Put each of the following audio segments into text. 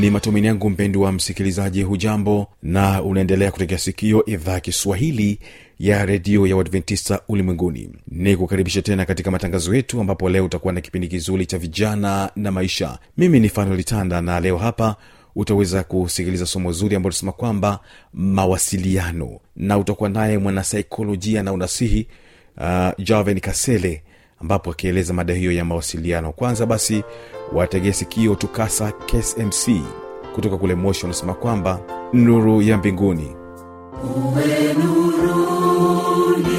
ni matumaini yangu mpendo wa msikilizaji hujambo na unaendelea kutegea sikio idhaa ya kiswahili ya redio ya uadventista ulimwenguni. Ni kukaribisha tena katika matangazo yetu ambapo leo utakuwa na kipindi kizuri cha vijana na maisha. Mimi ni fanolitanda na leo hapa utaweza kusikiliza somo zuri ambalo tunasema kwamba mawasiliano na utakuwa naye mwanasaikolojia na unasihi uh, javen kasele ambapo akieleza mada hiyo ya mawasiliano. Kwanza basi wategesikio tukasa ksmc kutoka kule moshi wanasema kwamba nuru ya mbinguni. Uwe nuruni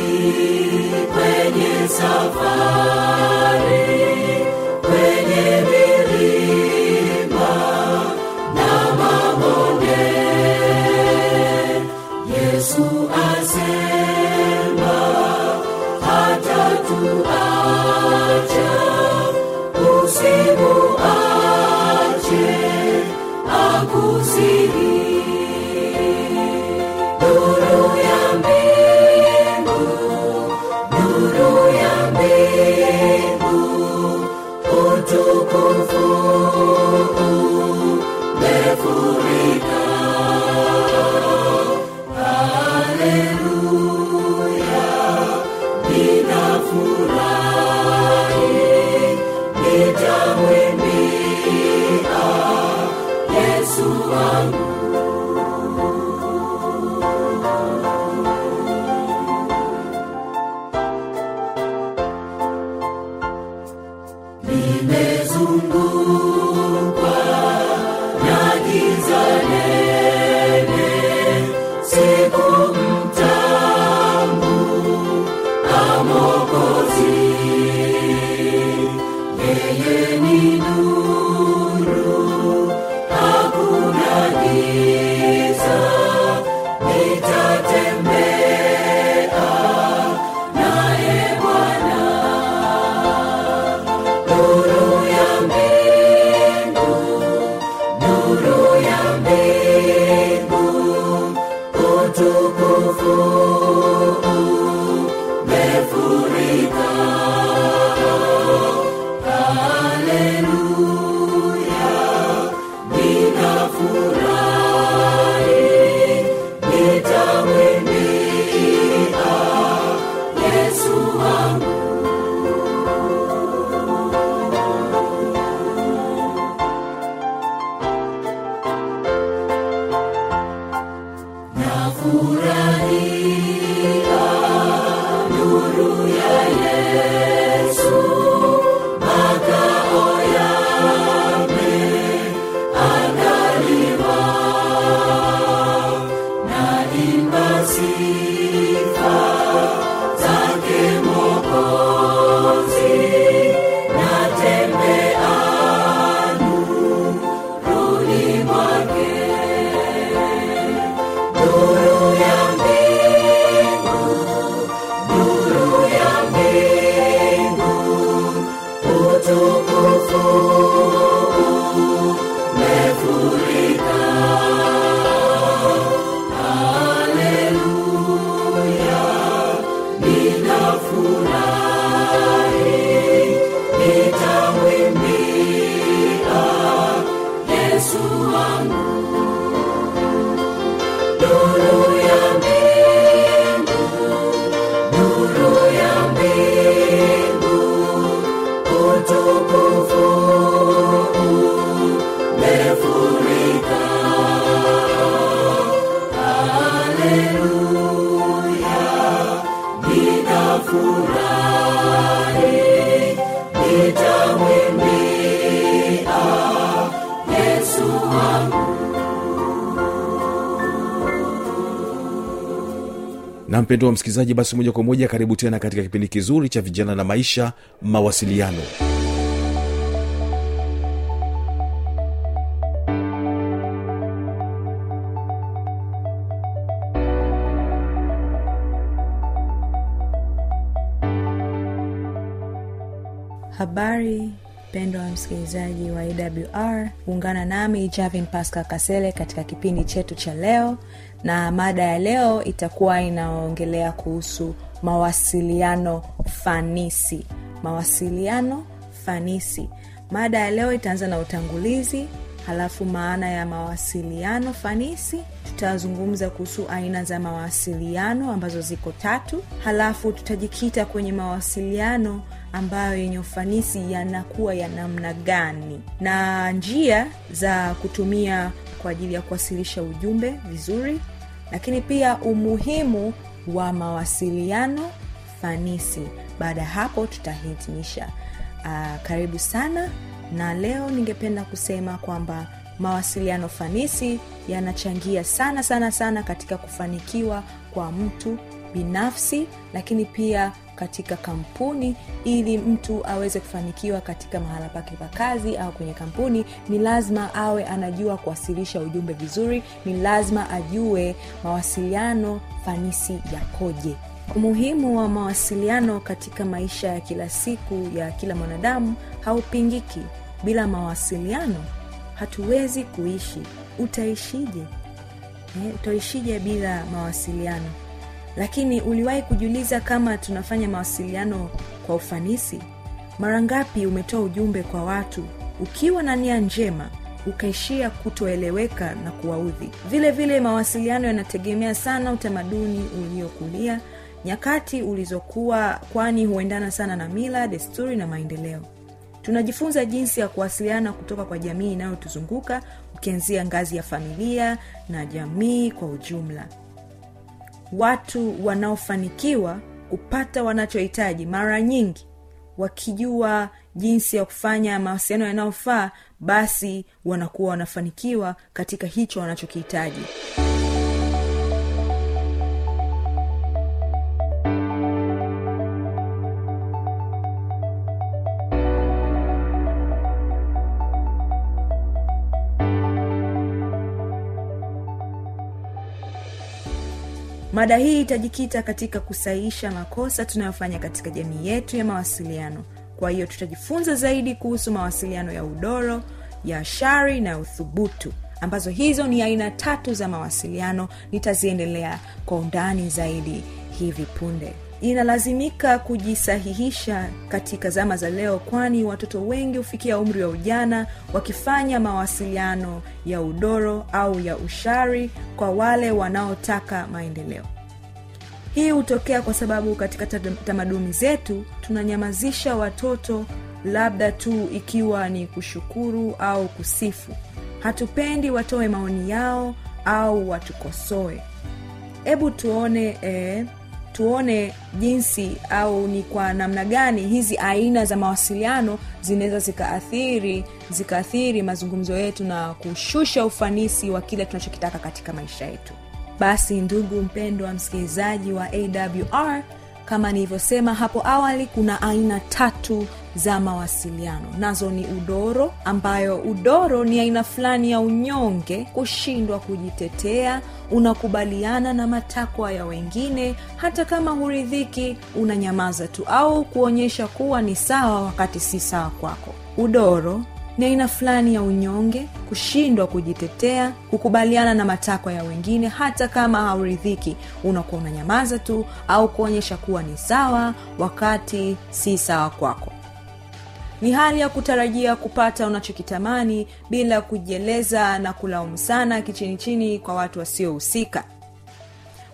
Lord. Mpendo wa msikilizaji basi moja kwa moja karibu tena katika kipindi kizuri cha vijana na maisha mawasiliano msikilizaji wa awr ungana nami javin pascal kasele katika kipindi chetu cha leo na mada ya leo itakuwa inaongelea kuhusu mawasiliano fanisi. Mawasiliano fanisi. Mada ya leo itaanza na utangulizi halafu maana ya mawasiliano fanisi tutazungumza kuhusu aina za mawasiliano ambazo ziko tatu halafu tutajikita kwenye mawasiliano ambayo yenye ufanisi yanakuwa ya namna gani. Na njia za kutumia kwa ajili ya kuwasilisha ujumbe vizuri lakini pia umuhimu wa mawasiliano fanisi. Baada ya hapo tutahitimisha. Uh, karibu sana. Na leo ningependa kusema kwamba mawasiliano fanisi yanachangia sana sana sana katika kufanikiwa kwa mtu binafsi lakini pia katika kampuni ili mtu aweze kufanikiwa katika mahala pake pa kazi au kwenye kampuni ni lazima awe anajua kuwasilisha ujumbe vizuri ni lazima ajue mawasiliano fanisi yakoje. Umuhimu wa mawasiliano katika maisha ya kila siku ya kila mwanadamu haupingiki. Bila mawasiliano hatuwezi kuishi. Utaishije? Eh, utaishije bila mawasiliano lakini uliwahi kujiuliza kama tunafanya mawasiliano kwa ufanisi? Mara ngapi umetoa ujumbe kwa watu ukiwa na nia njema ukaishia kutoeleweka na kuwaudhi? Vile vile mawasiliano yanategemea sana utamaduni uliokulia nyakati ulizokuwa kwani huendana sana na mila desturi na maendeleo. Tunajifunza jinsi ya kuwasiliana kutoka kwa jamii inayotuzunguka ukianzia ngazi ya familia na jamii kwa ujumla watu wanaofanikiwa kupata wanachohitaji mara nyingi. Wakijua jinsi ya kufanya mawasiliano yanayofaa basi wanakuwa wanafanikiwa katika hicho wanachokihitaji mada hii itajikita katika kusahihisha makosa tunayofanya katika jamii yetu ya mawasiliano. Kwa hiyo tutajifunza zaidi kuhusu mawasiliano ya udoro ya shari na uthubutu ambazo hizo ni aina tatu za mawasiliano nitaziendelea kwa undani zaidi hivi punde. Inalazimika kujisahihisha katika zama za leo kwani watoto wengi hufikia umri wa ujana wakifanya mawasiliano ya udoro au ya ushari kwa wale wanaotaka maendeleo hii hutokea kwa sababu katika tamaduni zetu tunanyamazisha watoto labda tu ikiwa ni kushukuru au kusifu. Hatupendi watoe maoni yao au watukosoe. Hebu tuone eh, tuone jinsi au ni kwa namna gani hizi aina za mawasiliano zinaweza zikaathiri zikaathiri mazungumzo yetu na kushusha ufanisi wa kile tunachokitaka katika maisha yetu basi ndugu mpendwa msikilizaji wa awr kama nilivyosema hapo awali kuna aina tatu za mawasiliano. Nazo ni udoro ambayo udoro ni aina fulani ya unyonge kushindwa kujitetea unakubaliana na matakwa ya wengine hata kama huridhiki unanyamaza tu au kuonyesha kuwa ni sawa wakati si sawa kwako. Udoro ni aina fulani ya unyonge kushindwa kujitetea kukubaliana na matakwa ya wengine hata kama hauridhiki. Unakuwa unanyamaza tu au kuonyesha kuwa ni sawa wakati si sawa kwako. Ni hali ya kutarajia kupata unachokitamani bila kujieleza na kulaumu sana kichini chini kwa watu wasiohusika.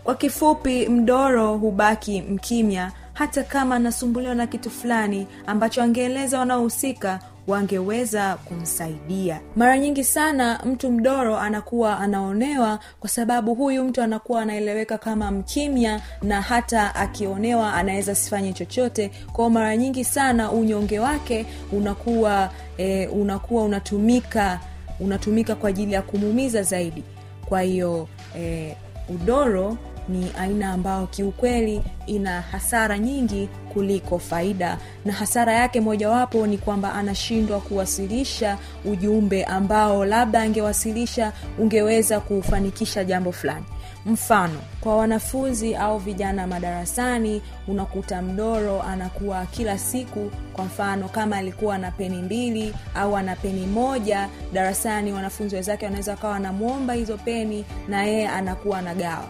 Kwa kifupi mdoro hubaki mkimya hata kama anasumbuliwa na kitu fulani ambacho angeeleza wanaohusika wangeweza kumsaidia. Mara nyingi sana mtu mdoro anakuwa anaonewa kwa sababu huyu mtu anakuwa anaeleweka kama mkimya na hata akionewa anaweza sifanye chochote. Kwao mara nyingi sana unyonge wake unakuwa e, unakuwa unatumika unatumika kwa ajili ya kumuumiza zaidi. Kwa hiyo e, udoro ni aina ambayo kiukweli ina hasara nyingi kuliko faida. Na hasara yake mojawapo ni kwamba anashindwa kuwasilisha ujumbe ambao labda angewasilisha ungeweza kufanikisha jambo fulani. Mfano kwa wanafunzi au vijana madarasani unakuta mdoro anakuwa kila siku kwa mfano kama alikuwa na peni mbili au ana peni moja darasani wanafunzi wenzake wanaweza wakawa wanamwomba hizo peni na yeye anakuwa anagawa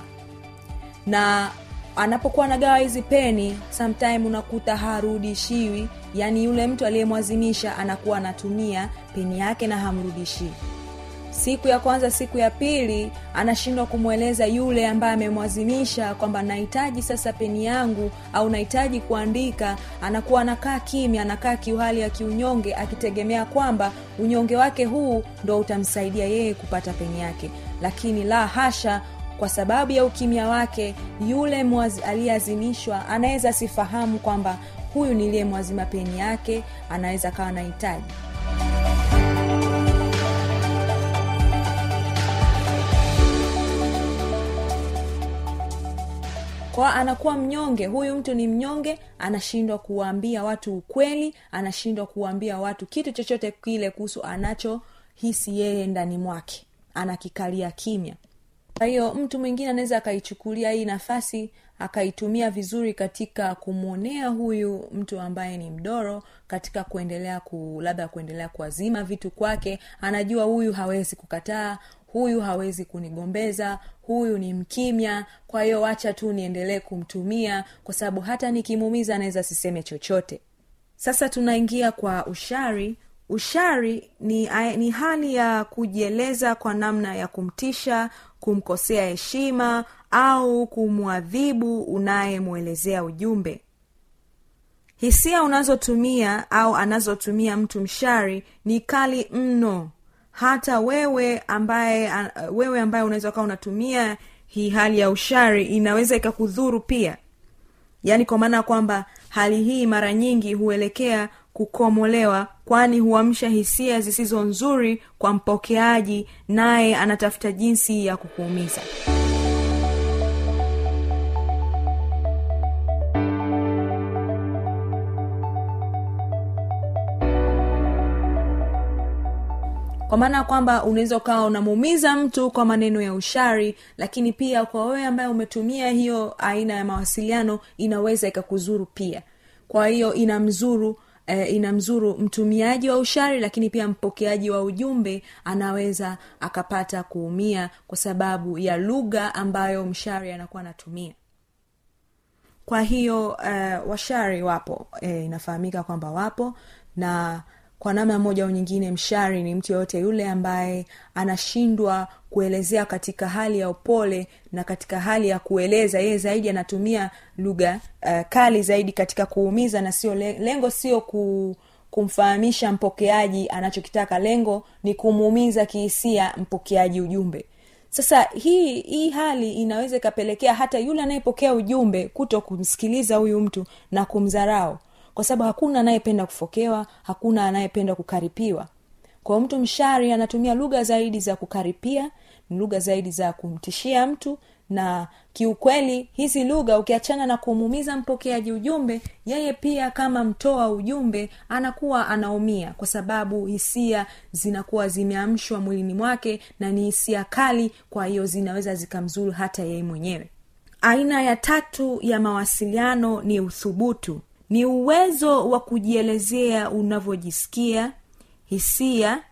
na anapokuwa anagawa hizi peni samtim unakuta harudishiwi. Yaani yule mtu aliyemwazimisha anakuwa anatumia peni yake na hamrudishii siku ya kwanza siku ya pili anashindwa kumweleza yule ambaye amemwazimisha kwamba nahitaji sasa peni yangu au nahitaji kuandika. Anakuwa anakaa kimya anakaa kiuhali ya kiunyonge akitegemea kwamba unyonge wake huu ndo utamsaidia yeye kupata peni yake. Lakini la hasha kwa sababu ya ukimya wake yule aliyeazimishwa anaweza asifahamu kwamba huyu niliyemwazima peni yake anaweza akawa nahitaji kwa anakuwa mnyonge huyu mtu ni mnyonge anashindwa kuwaambia watu ukweli anashindwa kuwaambia watu kitu chochote kile kuhusu anachohisi yeye ndani mwake. Anakikalia kimya kwa hiyo mtu mwingine anaweza akaichukulia hii nafasi akaitumia vizuri katika kumwonea huyu mtu ambaye ni mdoro katika kuendelea ku labda kuendelea kuazima vitu kwake. Anajua huyu hawezi kukataa huyu hawezi kunigombeza huyu ni mkimya. Kwa hiyo wacha tu niendelee kumtumia kwa sababu hata nikimuumiza anaweza siseme chochote. Sasa tunaingia kwa ushari ushari ni, ni hali ya kujieleza kwa namna ya kumtisha kumkosea heshima au kumwadhibu unayemwelezea ujumbe. Hisia unazotumia au anazotumia mtu mshari ni kali mno. Hata wewe ambaye wewe ambaye unaweza ukawa unatumia hii hali ya ushari inaweza ikakudhuru pia. Yaani kwa maana ya kwamba hali hii mara nyingi huelekea kukomolewa kwani huamsha hisia zisizo nzuri kwa mpokeaji naye anatafuta jinsi ya kukuumiza. Kwa maana ya kwamba unaweza ukawa unamuumiza mtu kwa maneno ya ushari lakini pia kwa wewe ambaye umetumia hiyo aina ya mawasiliano inaweza ikakuzuru pia. Kwa hiyo inamzuru eh, inamzuru mtumiaji wa ushari lakini pia mpokeaji wa ujumbe anaweza akapata kuumia kwa sababu ya lugha ambayo mshari anakuwa anatumia. Kwa hiyo uh, washari wapo. E, inafahamika kwamba wapo na kwa namna moja au nyingine mshari ni mtu yoyote yule ambaye anashindwa kuelezea katika hali ya upole na katika hali ya kueleza. Yeye zaidi anatumia lugha uh, kali zaidi katika kuumiza na sio lengo sio ku kumfahamisha mpokeaji anachokitaka. Lengo ni kumuumiza kihisia mpokeaji ujumbe. Sasa hii hii hali inaweza ikapelekea hata yule anayepokea ujumbe kuto kumsikiliza huyu mtu na kumdharau kwa sababu hakuna anayependa kufokewa hakuna anayependa kukaripiwa. Kwa mtu mshari anatumia lugha zaidi za kukaripia ni lugha zaidi za kumtishia mtu na kiukweli hizi lugha ukiachana na kumuumiza mpokeaji ujumbe yeye pia kama mtoa ujumbe anakuwa anaumia. Kwa sababu hisia zinakuwa zimeamshwa mwilini mwake na ni hisia kali kwa hiyo zinaweza zikamzuru hata yeye mwenyewe. Aina ya tatu ya mawasiliano ni uthubutu ni uwezo wa kujielezea unavyojisikia hisia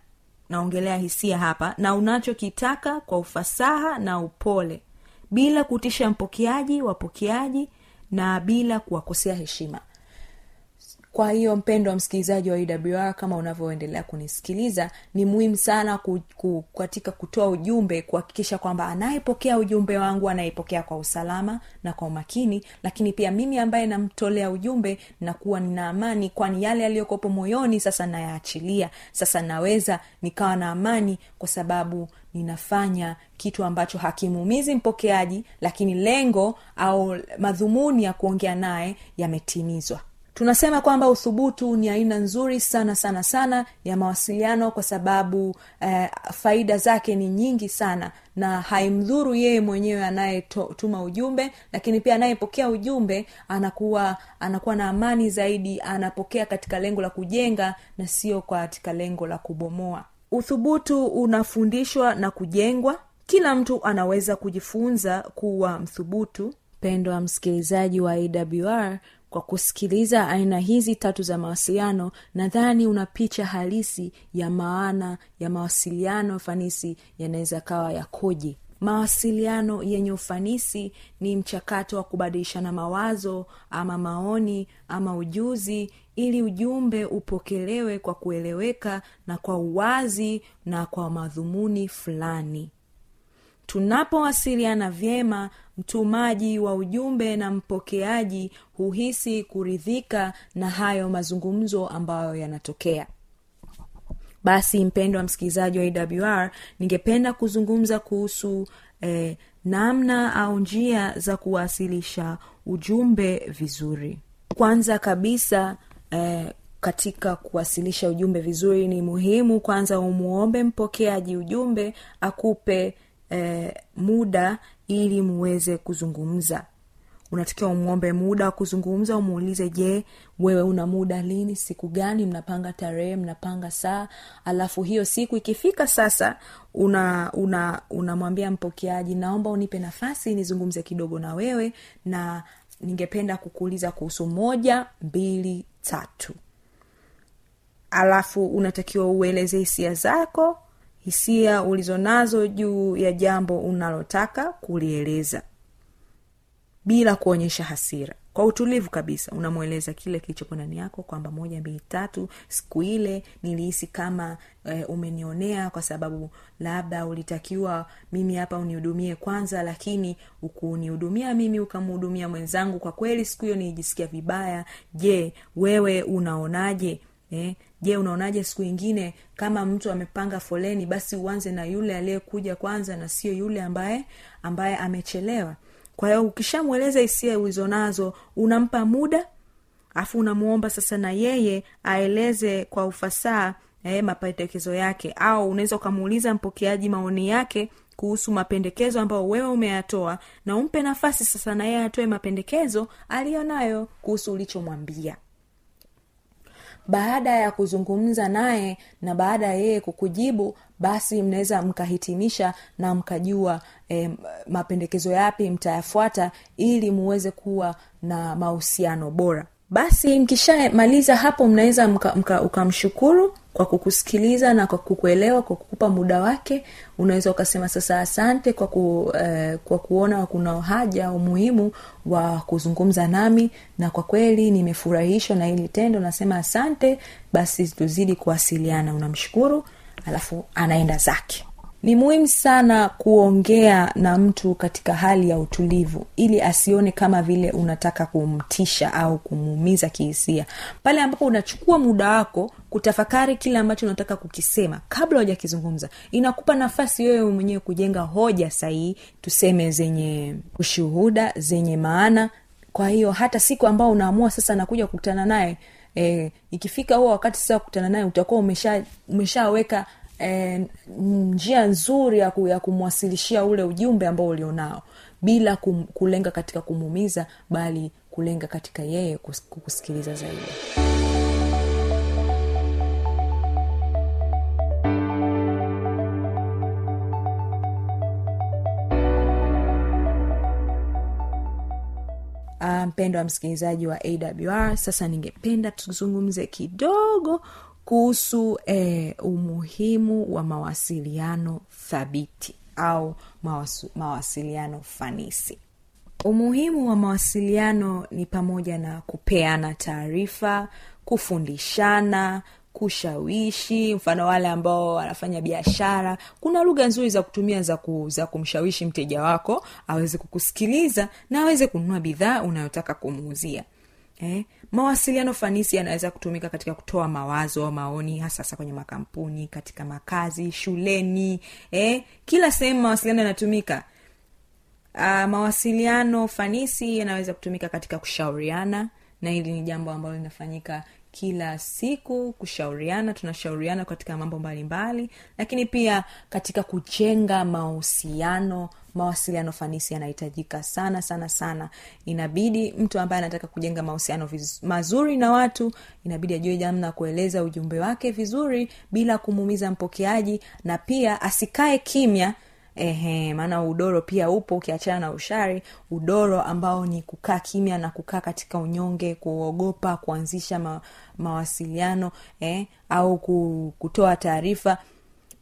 naongelea hisia hapa na unachokitaka kwa ufasaha na upole bila kutisha mpokeaji wapokeaji na bila kuwakosea heshima kwa hiyo mpendo wa msikilizaji wa awr kama unavyoendelea kunisikiliza ni muhimu sana ku, ku, katika kutoa ujumbe kuhakikisha kwamba anayepokea ujumbe wangu anayepokea kwa usalama na kwa umakini. Lakini pia mimi ambaye namtolea ujumbe nakuwa nina amani kwani yale yaliyokopo moyoni sasa nayaachilia. Sasa naweza nikawa na amani kwa sababu ninafanya kitu ambacho hakimuumizi mpokeaji lakini lengo au madhumuni ya kuongea naye yametimizwa tunasema kwamba uthubutu ni aina nzuri sana sana sana ya mawasiliano kwa sababu eh, faida zake ni nyingi sana na haimdhuru yeye mwenyewe anayetuma ujumbe lakini pia anayepokea ujumbe anakuwa anakuwa na amani zaidi anapokea katika lengo la kujenga na sio katika lengo la kubomoa. Uthubutu unafundishwa na kujengwa. Kila mtu anaweza kujifunza kuwa mthubutu. Pendo wa msikilizaji wa awr kwa kusikiliza aina hizi tatu za mawasiliano nadhani una picha halisi ya maana ya mawasiliano fanisi yanaweza kawa yakoje. Mawasiliano yenye ufanisi ni mchakato wa kubadilishana mawazo ama maoni ama ujuzi ili ujumbe upokelewe kwa kueleweka na kwa uwazi na kwa madhumuni fulani tunapowasiliana vyema mtumaji wa ujumbe na mpokeaji huhisi kuridhika na hayo mazungumzo ambayo yanatokea. Basi mpendo wa msikilizaji wa awr ningependa kuzungumza kuhusu eh, namna au njia za kuwasilisha ujumbe vizuri. Kwanza kabisa eh, katika kuwasilisha ujumbe vizuri ni muhimu kwanza umwombe mpokeaji ujumbe akupe eh, muda ili muweze kuzungumza. Unatakiwa umwombe muda wa kuzungumza umuulize je wewe una muda lini? Siku gani? Mnapanga tarehe mnapanga saa? Alafu hiyo siku ikifika sasa una una unamwambia mpokeaji naomba unipe nafasi nizungumze kidogo na wewe na ningependa kukuuliza kuhusu moja mbili tatu. Alafu unatakiwa ueleze hisia zako hisia ulizonazo juu ya jambo unalotaka kulieleza bila kuonyesha hasira. Kwa utulivu kabisa unamweleza kile kilichopo ndani yako kwamba moja mbili tatu siku ile nilihisi kama e, umenionea kwa sababu labda ulitakiwa mimi hapa unihudumie kwanza lakini ukunihudumia mimi ukamhudumia mwenzangu kwa kweli siku hiyo nilijisikia vibaya. Je wewe unaonaje? Eh, je unaonaje siku ingine kama mtu amepanga foleni basi uanze na yule aliyekuja kwanza na sio yule ambaye ambaye amechelewa? Kwa hiyo ukishamweleza hisia ulizonazo unampa muda afu unamuomba sasa na yeye aeleze kwa ufasaha eh, mapendekezo yake. Au unaweza ukamuuliza mpokeaji maoni yake kuhusu mapendekezo ambayo wewe umeyatoa na umpe nafasi sasa na yeye atoe mapendekezo aliyo nayo kuhusu ulichomwambia baada ya kuzungumza naye na baada ya yeye kukujibu basi mnaweza mkahitimisha na mkajua e, mapendekezo yapi mtayafuata ili muweze kuwa na mahusiano bora. Basi mkishamaliza hapo mnaweza ukamshukuru kwa kukusikiliza na kwa kukuelewa kwa kukupa muda wake unaweza ukasema sasa asante kwa, ku, eh, kwa kuona kuna haja umuhimu wa kuzungumza nami na kwa kweli nimefurahishwa na hili tendo nasema asante basi tuzidi kuwasiliana. Unamshukuru alafu anaenda zake ni muhimu sana kuongea na mtu katika hali ya utulivu ili asione kama vile unataka kumtisha au kumuumiza kihisia. Pale ambapo unachukua muda wako kutafakari kile ambacho unataka kukisema kabla hujakizungumza inakupa nafasi wewe mwenyewe kujenga hoja sahihi tuseme zenye ushuhuda zenye maana. Kwa hiyo hata siku ambao unaamua sasa nakuja kukutana naye e, ikifika huo wakati sasa kukutana naye utakuwa umesha umeshaweka e, njia nzuri ya, ku, ya kumwasilishia ule ujumbe ambao ulionao bila kum, kulenga katika kumuumiza bali kulenga katika yeye kukusikiliza zaidi. Mpendo wa msikilizaji wa awr sasa ningependa tuzungumze kidogo kuhusu eh, umuhimu wa mawasiliano thabiti au mawasu, mawasiliano fanisi. Umuhimu wa mawasiliano ni pamoja na kupeana taarifa kufundishana kushawishi mfano wale ambao wanafanya biashara. Kuna lugha nzuri za kutumia za, ku, za kumshawishi mteja wako aweze kukusikiliza na aweze kununua bidhaa unayotaka kumuuzia Eh, mawasiliano fanisi yanaweza kutumika katika kutoa mawazo maoni hasasa kwenye makampuni katika makazi shuleni. Eh, kila sehemu mawasiliano yanatumika. Uh, mawasiliano fanisi yanaweza kutumika katika kushauriana na hili ni jambo ambalo linafanyika kila siku kushauriana. Tunashauriana katika mambo mbalimbali mbali, lakini pia katika kujenga mahusiano mawasiliano fanisi yanahitajika sana sana sana. Inabidi mtu ambaye anataka kujenga mahusiano mazuri na watu inabidi ajue namna kueleza ujumbe wake vizuri bila kumuumiza mpokeaji na pia asikae kimya. Maana udoro pia upo ukiachana na ushari. Udoro ambao ni kukaa kimya na kukaa katika unyonge kuogopa kuanzisha ma, mawasiliano eh, au kutoa taarifa.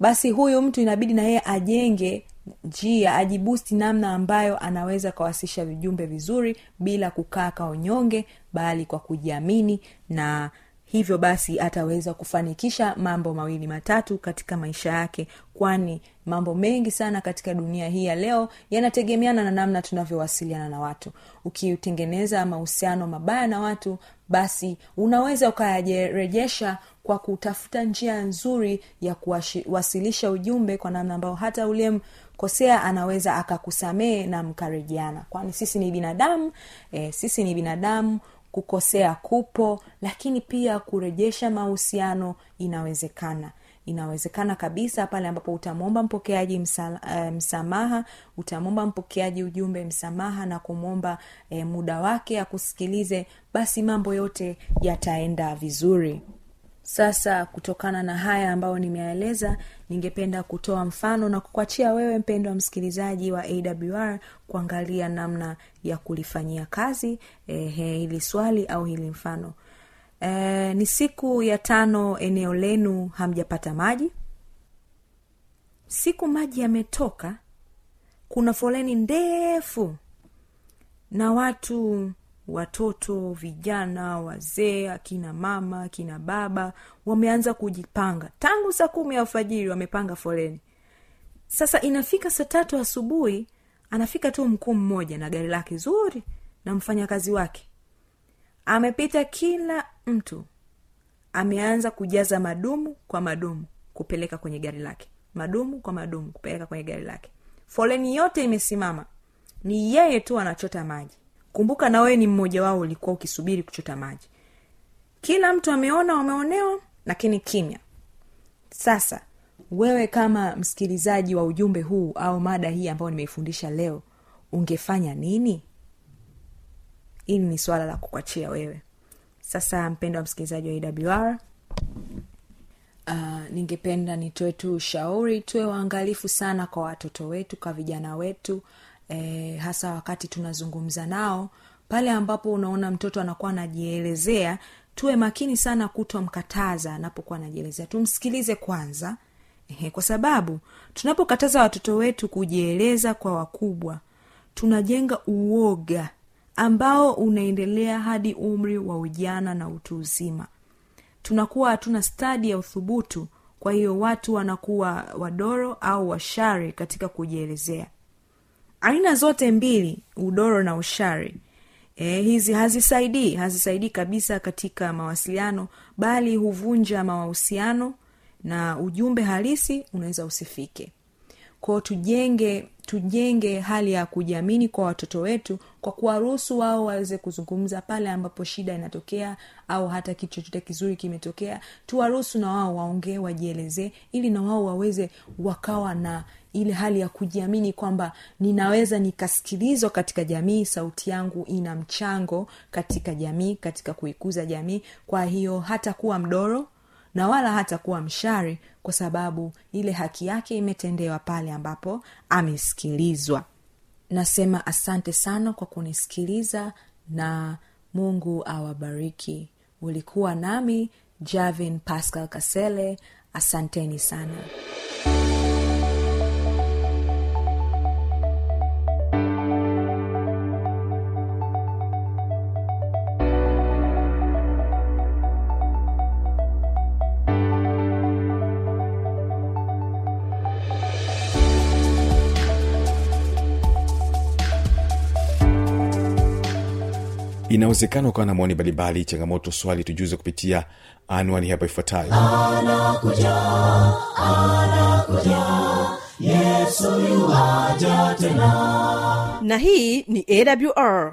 Basi huyu mtu inabidi na yeye ajenge njia ajibusti namna ambayo anaweza kawasisha vijumbe vizuri bila kukaa kaonyonge bali kwa kujiamini na hivyo basi ataweza kufanikisha mambo mawili matatu katika maisha yake kwani mambo mengi sana katika dunia hii ya leo yanategemeana na namna tunavyowasiliana na watu. Ukitengeneza mahusiano mabaya na watu basi unaweza ukayarejesha kwa kutafuta njia nzuri ya kuwasilisha ujumbe kwa namna ambayo hata uliyemkosea anaweza akakusamee na mkarejeana. Kwani sisi ni binadamu e, sisi ni binadamu kukosea kupo lakini pia kurejesha mahusiano inawezekana. Inawezekana kabisa pale ambapo utamwomba mpokeaji msala, e, msamaha utamwomba mpokeaji ujumbe msamaha na kumwomba e, muda wake akusikilize basi mambo yote yataenda vizuri sasa kutokana na haya ambayo nimeyaeleza ningependa kutoa mfano na kukuachia wewe mpendo wa msikilizaji wa awr kuangalia namna ya kulifanyia kazi eh, hili swali au hili mfano. E, ni siku ya tano eneo lenu hamjapata maji? Siku maji yametoka kuna foleni ndefu na watu watoto vijana wazee akina mama akina baba wameanza kujipanga. Tangu saa kumi alfajiri wamepanga foleni. Sasa inafika saa tatu asubuhi anafika tu mkuu mmoja na gari lake zuri na mfanyakazi wake. Amepita kila mtu. Ameanza kujaza madumu kwa madumu kupeleka kwenye gari lake. Madumu kwa madumu kupeleka kwenye gari lake. Foleni yote imesimama. Ni yeye tu anachota maji kumbuka na wewe ni mmoja wao ulikuwa ukisubiri kuchota maji. Kila mtu ameona wameonewa lakini kimya. Sasa wewe kama msikilizaji wa ujumbe huu au mada hii ambayo nimeifundisha leo ungefanya nini? Hili ni swala la kukwachia wewe. Sasa mpendo wa msikilizaji wa awr uh, ningependa nitoe tu ushauri tuwe waangalifu sana kwa watoto wetu kwa vijana wetu eh, hasa wakati tunazungumza nao pale ambapo unaona mtoto anakuwa anajielezea tuwe makini sana kutomkataza anapokuwa anajielezea. Tumsikilize kwanza Ehe, kwa sababu tunapokataza watoto wetu kujieleza kwa wakubwa tunajenga uoga ambao unaendelea hadi umri wa ujana na utu uzima. Tunakuwa hatuna stadi ya uthubutu kwa hiyo watu wanakuwa wadoro au washari katika kujielezea aina zote mbili udoro na ushari. E, hizi hazisaidii hazisaidii kabisa katika mawasiliano bali huvunja mahusiano na ujumbe halisi unaweza usifike. Kwao tujenge tujenge hali ya kujiamini kwa watoto wetu kwa kuwaruhusu wao waweze kuzungumza pale ambapo shida inatokea au hata kitu chochote kizuri kimetokea. Tuwaruhusu na wao waongee wajielezee ili na wao waweze wakawa na ile hali ya kujiamini kwamba ninaweza nikasikilizwa katika jamii sauti yangu ina mchango katika jamii katika kuikuza jamii. Kwa hiyo hata kuwa mdoro na wala hata kuwa mshari kwa sababu ile haki yake imetendewa pale ambapo amesikilizwa. Nasema asante sana kwa kunisikiliza na mungu awabariki. Ulikuwa nami javin pascal kasele. Asanteni sana inawezekana ukawa na maoni mbalimbali changamoto swali tujuze kupitia anwani hapa ifuatayo. Na hii ni awr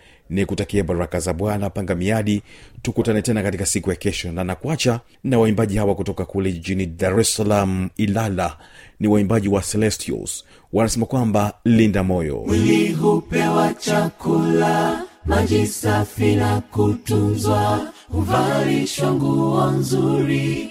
ni kutakia baraka za bwana panga miadi. Tukutane tena katika siku ya kesho. Na nakuacha na waimbaji hawa kutoka kule jijini dar es salaam ilala. Ni waimbaji wa celestials. Wanasema kwamba linda moyo. Mwili hupewa chakula maji safi na kutunzwa huvalishwa nguo nzuri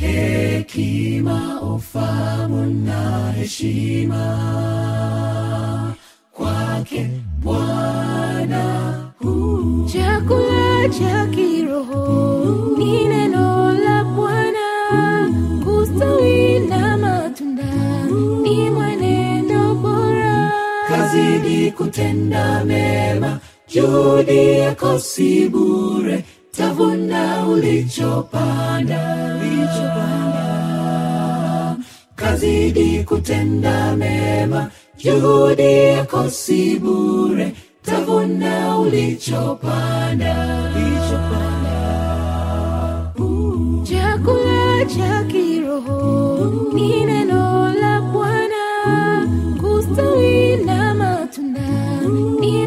hekima ufamu na heshima. Kwake bwana huu chakula cha kiroho ni neno la bwana. Kustawi na matunda ni mwenendo bora. Kazidi kutenda mema juhudi yako si bure tavuna ulichopanda. Ulichopanda. Kazidi kutenda mema. Juhudi yako si bure. Tavuna ulichopanda. Ulichopanda. Chakula cha kiroho ni neno la bwana. Kustawi na matunda ni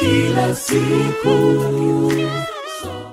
kila siku